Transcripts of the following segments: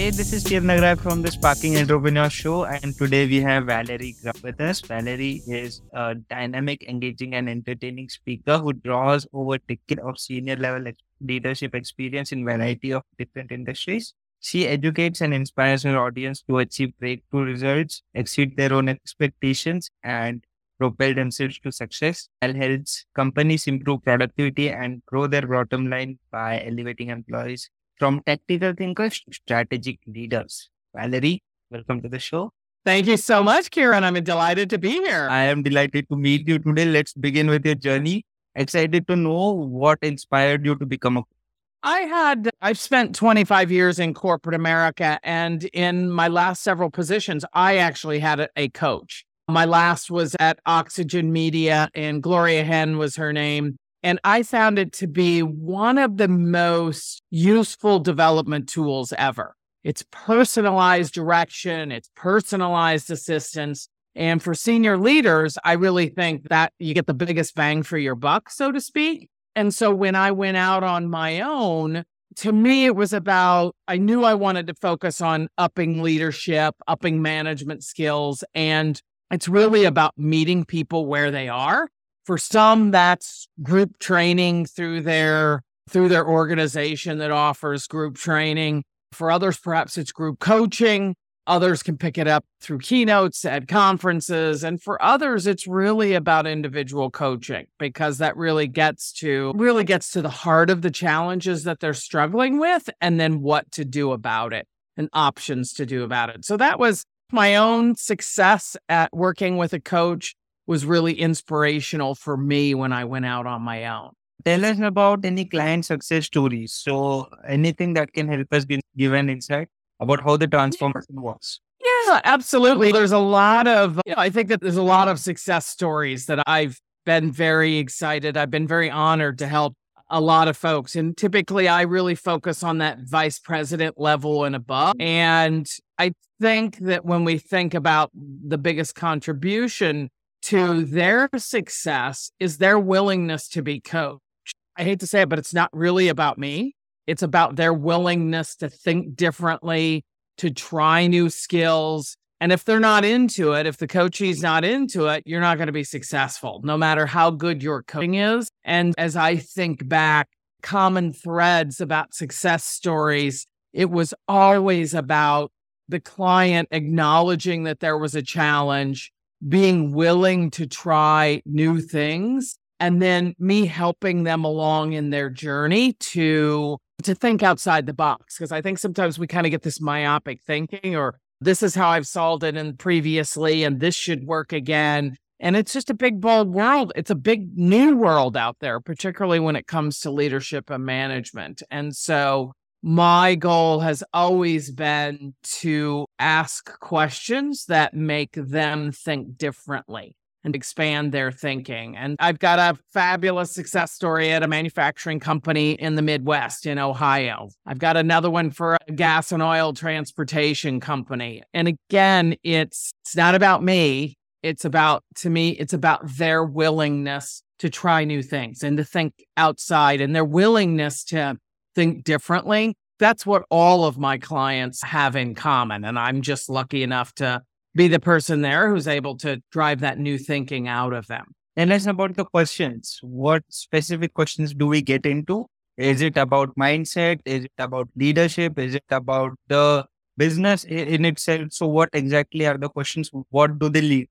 Hey, this is Kiran Nagaraj from the Sparking Entrepreneur Show, and today we have Valerie Grubb with us. Valerie is a dynamic, engaging, and entertaining speaker who draws over decade of senior level leadership experience in variety of different industries. She educates and inspires her audience to achieve breakthrough results, exceed their own expectations, and propel themselves to success, and helps companies improve productivity and grow their bottom line by elevating employees from tactical thinkers to strategic leaders. Valerie, welcome to the show. Thank you so much, Kiran. I'm delighted to be here. I am delighted to meet you today. Let's begin with your journey. Excited to know what inspired you to become a I had, I've spent 25 years in corporate America, and in my last several positions, I actually had a, a coach. My last was at Oxygen Media, and Gloria Hen was her name. And I found it to be one of the most useful development tools ever. It's personalized direction, it's personalized assistance. And for senior leaders, I really think that you get the biggest bang for your buck, so to speak. And so when I went out on my own, to me, it was about, I knew I wanted to focus on upping leadership, upping management skills. And it's really about meeting people where they are for some, that's group training through their through their organization that offers group training. For others, perhaps it's group coaching. Others can pick it up through keynotes at conferences. And for others, it's really about individual coaching because that really gets to really gets to the heart of the challenges that they're struggling with and then what to do about it and options to do about it. So that was my own success at working with a coach was really inspirational for me when I went out on my own. Tell us about any client success stories. So, anything that can help us give an insight about how the transformation works. Yeah, absolutely. There's a lot of, you know, I think that there's a lot of success stories that I've been very excited. I've been very honored to help a lot of folks. And typically, I really focus on that vice president level and above. And I think that when we think about the biggest contribution to their success is their willingness to be coached. I hate to say it, but it's not really about me. It's about their willingness to think differently, to try new skills. And if they're not into it, if the coachee's not into it, you're not going to be successful, no matter how good your coaching is. And as I think back, common threads about success stories, it was always about the client acknowledging that there was a challenge, being willing to try new things and then me helping them along in their journey to to think outside the box. Because i think sometimes we kind of get this myopic thinking or this is how i've solved it in previously and this should work again. And it's just a big bold world. It's a big new world out there particularly when it comes to leadership and management. And so my goal has always been to ask questions that make them think differently and expand their thinking. And I've got a fabulous success story at a manufacturing company in the Midwest in Ohio. I've got another one for a gas and oil transportation company. And again, it's it's not about me. It's about to me it's about their willingness to try new things and to think outside and their willingness to think differently. That's what all of my clients have in common. And I'm just lucky enough to be the person there who's able to drive that new thinking out of them. And let's about the questions. What specific questions do we get into? Is it about mindset? Is it about leadership? Is it about the business in itself? So, what exactly are the questions? What do they lead?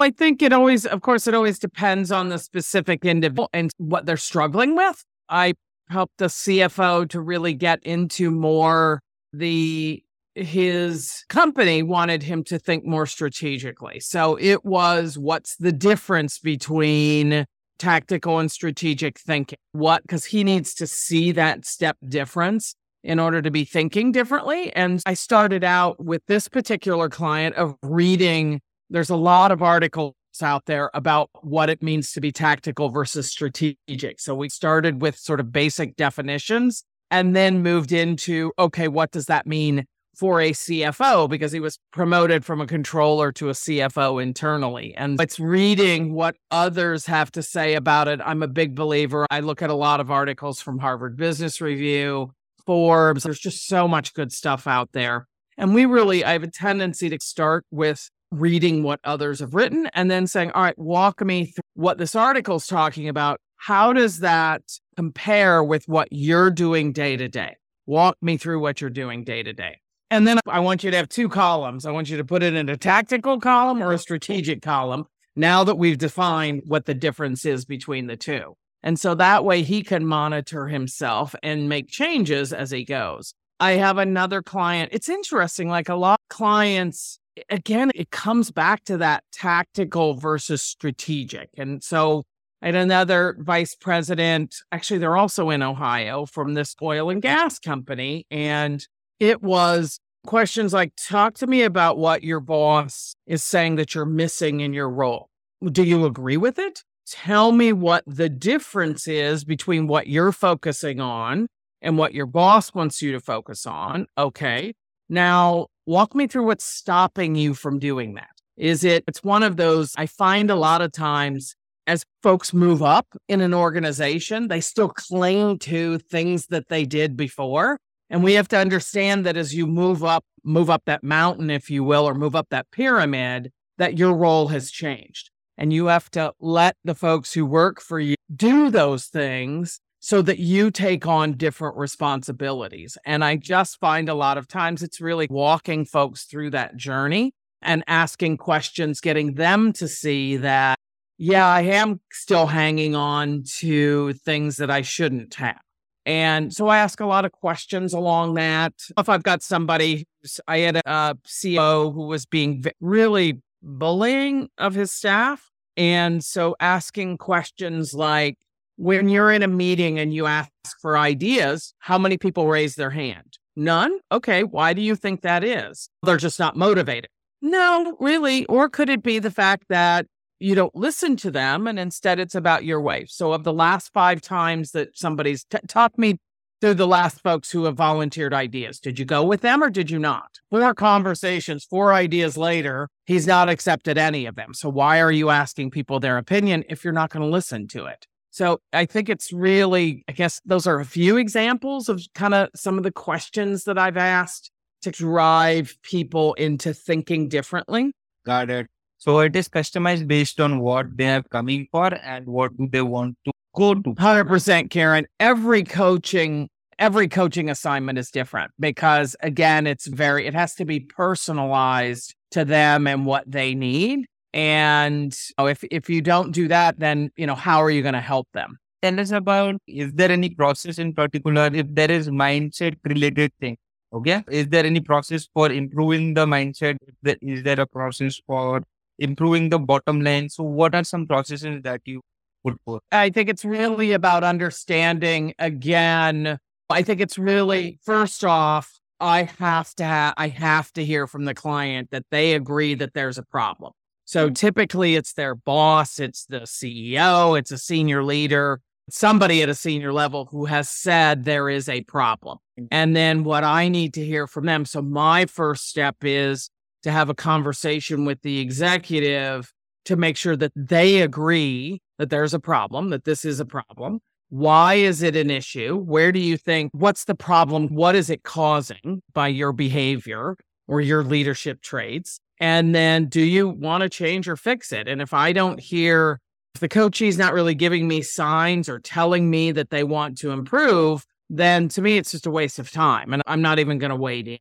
I think it always, of course, it always depends on the specific individual and what they're struggling with. I help the CFO to really get into more the his company wanted him to think more strategically. So it was what's the difference between tactical and strategic thinking? What cuz he needs to see that step difference in order to be thinking differently. And I started out with this particular client of reading there's a lot of articles out there about what it means to be tactical versus strategic. So we started with sort of basic definitions and then moved into okay, what does that mean for a CFO? Because he was promoted from a controller to a CFO internally. And it's reading what others have to say about it. I'm a big believer. I look at a lot of articles from Harvard Business Review, Forbes. There's just so much good stuff out there. And we really, I have a tendency to start with reading what others have written and then saying, all right, walk me through what this article is talking about. How does that compare with what you're doing day to day? Walk me through what you're doing day to day. And then I want you to have two columns. I want you to put it in a tactical column or a strategic column now that we've defined what the difference is between the two. And so that way he can monitor himself and make changes as he goes. I have another client. It's interesting, like a lot of clients, again, it comes back to that tactical versus strategic. And so I had another vice president, actually, they're also in Ohio from this oil and gas company. And it was questions like talk to me about what your boss is saying that you're missing in your role. Do you agree with it? Tell me what the difference is between what you're focusing on and what your boss wants you to focus on. Okay. Now, walk me through what's stopping you from doing that. Is it, it's one of those, I find a lot of times as folks move up in an organization, they still cling to things that they did before. And we have to understand that as you move up, move up that mountain, if you will, or move up that pyramid, that your role has changed. And you have to let the folks who work for you do those things so that you take on different responsibilities. And I just find a lot of times it's really walking folks through that journey and asking questions, getting them to see that, yeah, I am still hanging on to things that I shouldn't have. And so I ask a lot of questions along that. If I've got somebody, I had a CEO who was being really bullying of his staff. And so asking questions like, when you're in a meeting and you ask for ideas, how many people raise their hand? None? Okay. Why do you think that is? They're just not motivated. No, really. Or could it be the fact that you don't listen to them and instead it's about your way. So, of the last five times that somebody's t- talked me through the last folks who have volunteered ideas, did you go with them or did you not? With our conversations, four ideas later, he's not accepted any of them. So, why are you asking people their opinion if you're not going to listen to it? So, I think it's really, I guess those are a few examples of kind of some of the questions that I've asked to drive people into thinking differently. Got it. So it is customized based on what they are coming for and what do they want to go to. 100% Karen. Every coaching every coaching assignment is different because again it's very it has to be personalized to them and what they need and know, if if you don't do that then you know how are you going to help them tell us about is there any process in particular if there is mindset related thing okay is there any process for improving the mindset is there a process for improving the bottom line. So, what are some processes that you would put? I think it's really about understanding again. I think it's really first off, I have to ha- I have to hear from the client that they agree that there's a problem. So mm-hmm. typically it's their boss, it's the CEO, it's a senior leader, somebody at a senior level who has said there is a problem. Mm-hmm. And then what I need to hear from them. So my first step is to have a conversation with the executive to make sure that they agree that there's a problem, that this is a problem. Why is it an issue? Where do you think, what's the problem? What is it causing by your behavior or your leadership traits? And then do you want to change or fix it? And if I don't hear, if the coachee's not really giving me signs or telling me that they want to improve, then to me, it's just a waste of time. And I'm not even going to wait in.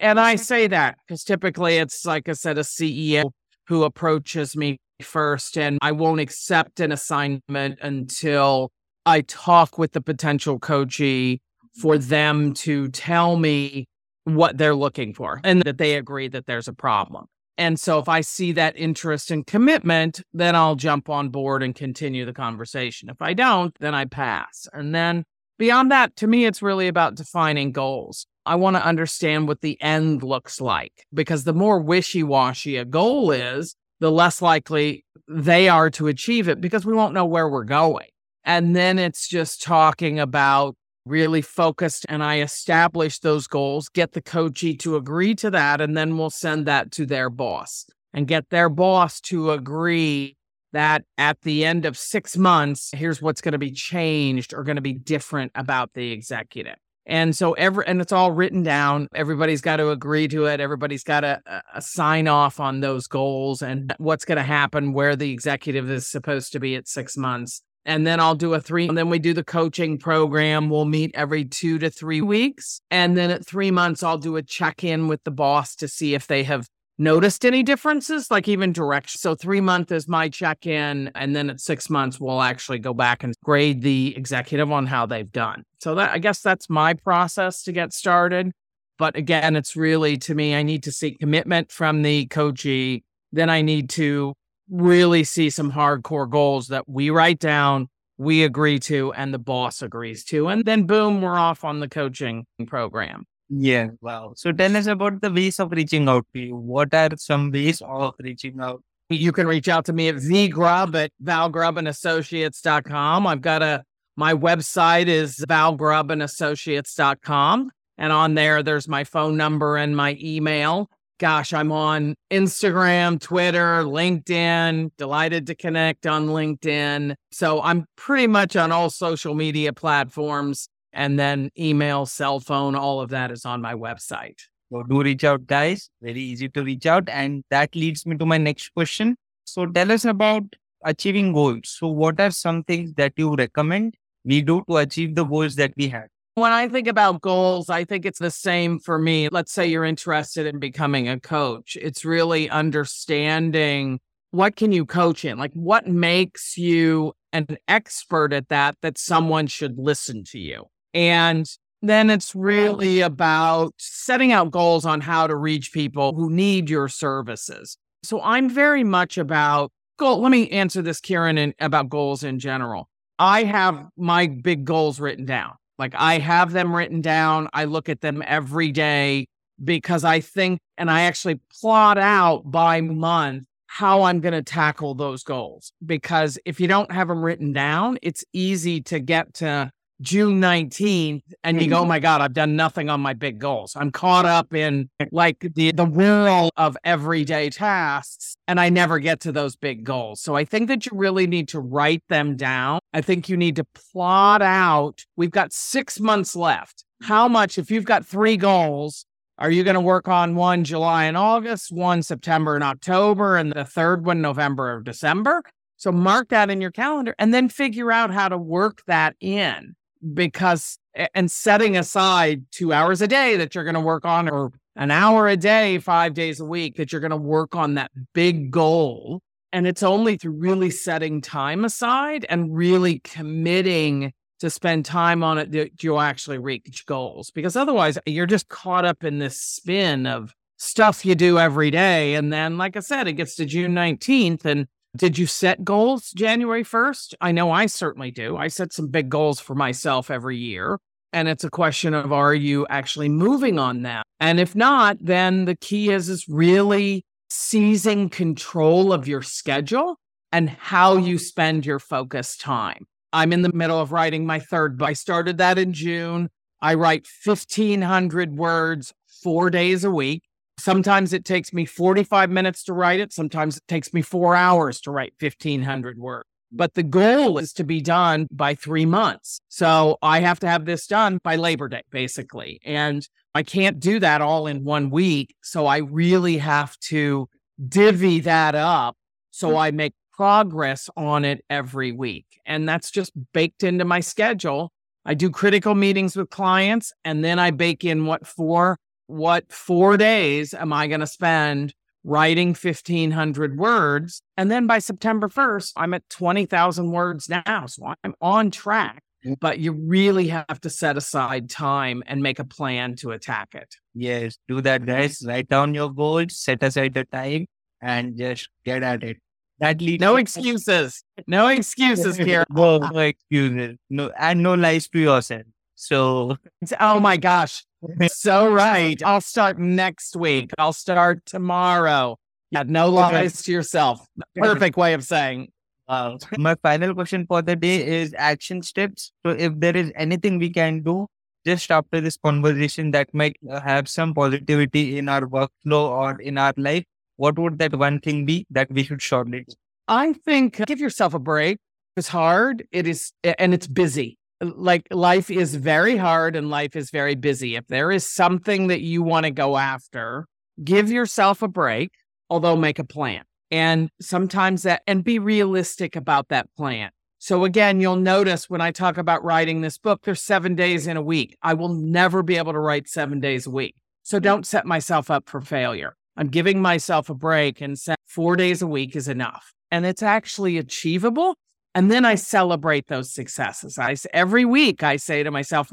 And I say that because typically it's, like I said, a CEO who approaches me first, and I won't accept an assignment until I talk with the potential coachee for mm-hmm. them to tell me what they're looking for and that they agree that there's a problem. And so if I see that interest and commitment, then I'll jump on board and continue the conversation. If I don't, then I pass. And then beyond that, to me, it's really about defining goals. I want to understand what the end looks like because the more wishy washy a goal is, the less likely they are to achieve it because we won't know where we're going. And then it's just talking about really focused and I establish those goals, get the coachee to agree to that, and then we'll send that to their boss and get their boss to agree that at the end of six months, here's what's going to be changed or going to be different about the executive. And so every and it's all written down. Everybody's got to agree to it. Everybody's got to uh, sign off on those goals and what's going to happen, where the executive is supposed to be at six months. And then I'll do a three. And then we do the coaching program. We'll meet every two to three weeks. And then at three months, I'll do a check in with the boss to see if they have noticed any differences, like even direction. So three month is my check in, and then at six months we'll actually go back and grade the executive on how they've done. So that I guess that's my process to get started. But again, it's really to me, I need to see commitment from the coachee. Then I need to really see some hardcore goals that we write down, we agree to, and the boss agrees to. And then boom, we're off on the coaching program. Yeah, wow. So tell us about the ways of reaching out to you. What are some ways of reaching out? You can reach out to me at vgrubb at valgrubbandassociates.com. I've got a, my website is valgrubbandassociates.com. And on there, there's my phone number and my email. Gosh, I'm on Instagram, Twitter, LinkedIn, delighted to connect on LinkedIn. So I'm pretty much on all social media platforms and then email, cell phone, all of that is on my website. So do reach out, guys. Very easy to reach out. And that leads me to my next question. So tell us about achieving goals. So what are some things that you recommend we do to achieve the goals that we have? When I think about goals, I think it's the same for me. Let's say you're interested in becoming a coach. It's really understanding what can you coach in? Like what makes you an expert at that that someone should listen to you? And then it's really about setting out goals on how to reach people who need your services. So I'm very much about goal. Let me answer this, Kiran, in, about goals in general. I have my big goals written down. Like I have them written down. I look at them every day because I think, and I actually plot out by month how I'm going to tackle those goals. Because if you don't have them written down, it's easy to get to June 19th and you go, mm-hmm. oh my God, I've done nothing on my big goals. I'm caught up in like the, the whirl of everyday tasks and I never get to those big goals. So I think that you really need to write them down. I think you need to plot out. We've got six months left. How much, if you've got three goals, are you going to work on one July and August, one September and October, and the third one November or December? So mark that in your calendar and then figure out how to work that in because and setting aside two hours a day that you're going to work on or an hour a day five days a week that you're going to work on that big goal and it's only through really setting time aside and really committing to spend time on it that you'll actually reach goals because otherwise you're just caught up in this spin of stuff you do every day and then like i said it gets to june 19th and did you set goals January 1st? I know I certainly do. I set some big goals for myself every year. And it's a question of are you actually moving on them? And if not, then the key is is really seizing control of your schedule and how you spend your focus time. I'm in the middle of writing my third book. I started that in June. I write 1500 words 4 days a week. Sometimes it takes me 45 minutes to write it. Sometimes it takes me four hours to write 1,500 words. But the goal is to be done by three months. So I have to have this done by Labor Day, basically. And I can't do that all in one week. So I really have to divvy that up so I make progress on it every week. And that's just baked into my schedule. I do critical meetings with clients and then I bake in what four what four days am I going to spend writing 1500 words? And then by September 1st, I'm at 20,000 words now. So I'm on track. But you really have to set aside time and make a plan to attack it. Yes, do that, guys. Write down your goals, set aside the time, and just get at it. That leads no excuses. No excuses here. no, no excuses. No, and no lies to yourself. So, oh my gosh, so right. I'll start next week. I'll start tomorrow. Yeah, no lies to yourself. Perfect way of saying. Uh, my final question for the day is action steps. So, if there is anything we can do just after this conversation that might uh, have some positivity in our workflow or in our life, what would that one thing be that we should shortly do? I think give yourself a break. It's hard. It is, and it's busy like life is very hard and life is very busy. If there is something that you want to go after, give yourself a break, although make a plan. And sometimes that, and be realistic about that plan. So again, you'll notice when I talk about writing this book, there's seven days in a week. I will never be able to write seven days a week. So mm. don't set myself up for failure. I'm giving myself a break and set four days a week is enough. And it's actually achievable. And then I celebrate those successes. I every week I say to myself,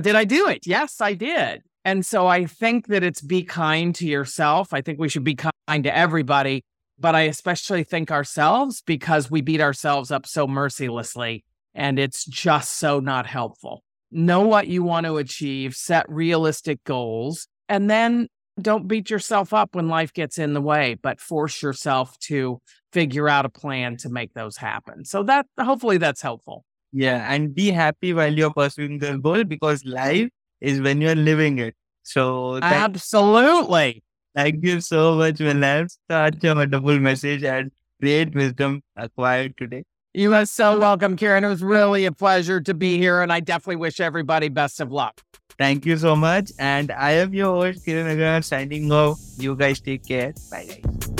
did I do it? Yes, I did. And so I think that it's be kind to yourself. I think we should be kind to everybody, but I especially think ourselves because we beat ourselves up so mercilessly and it's just so not helpful. Know what you want to achieve, set realistic goals, and then don't beat yourself up when life gets in the way, but force yourself to figure out a plan to make those happen. So that hopefully that's helpful. Yeah, and be happy while you're pursuing the goal because life is when you're living it. So absolutely. Thank you so much, William. Such a wonderful message and great wisdom acquired today. You are so welcome, Karen. It was really a pleasure to be here, and I definitely wish everybody best of luck. Thank you so much. And I am your host, Kiran Nagaraj, signing off. You guys take care. Bye, guys.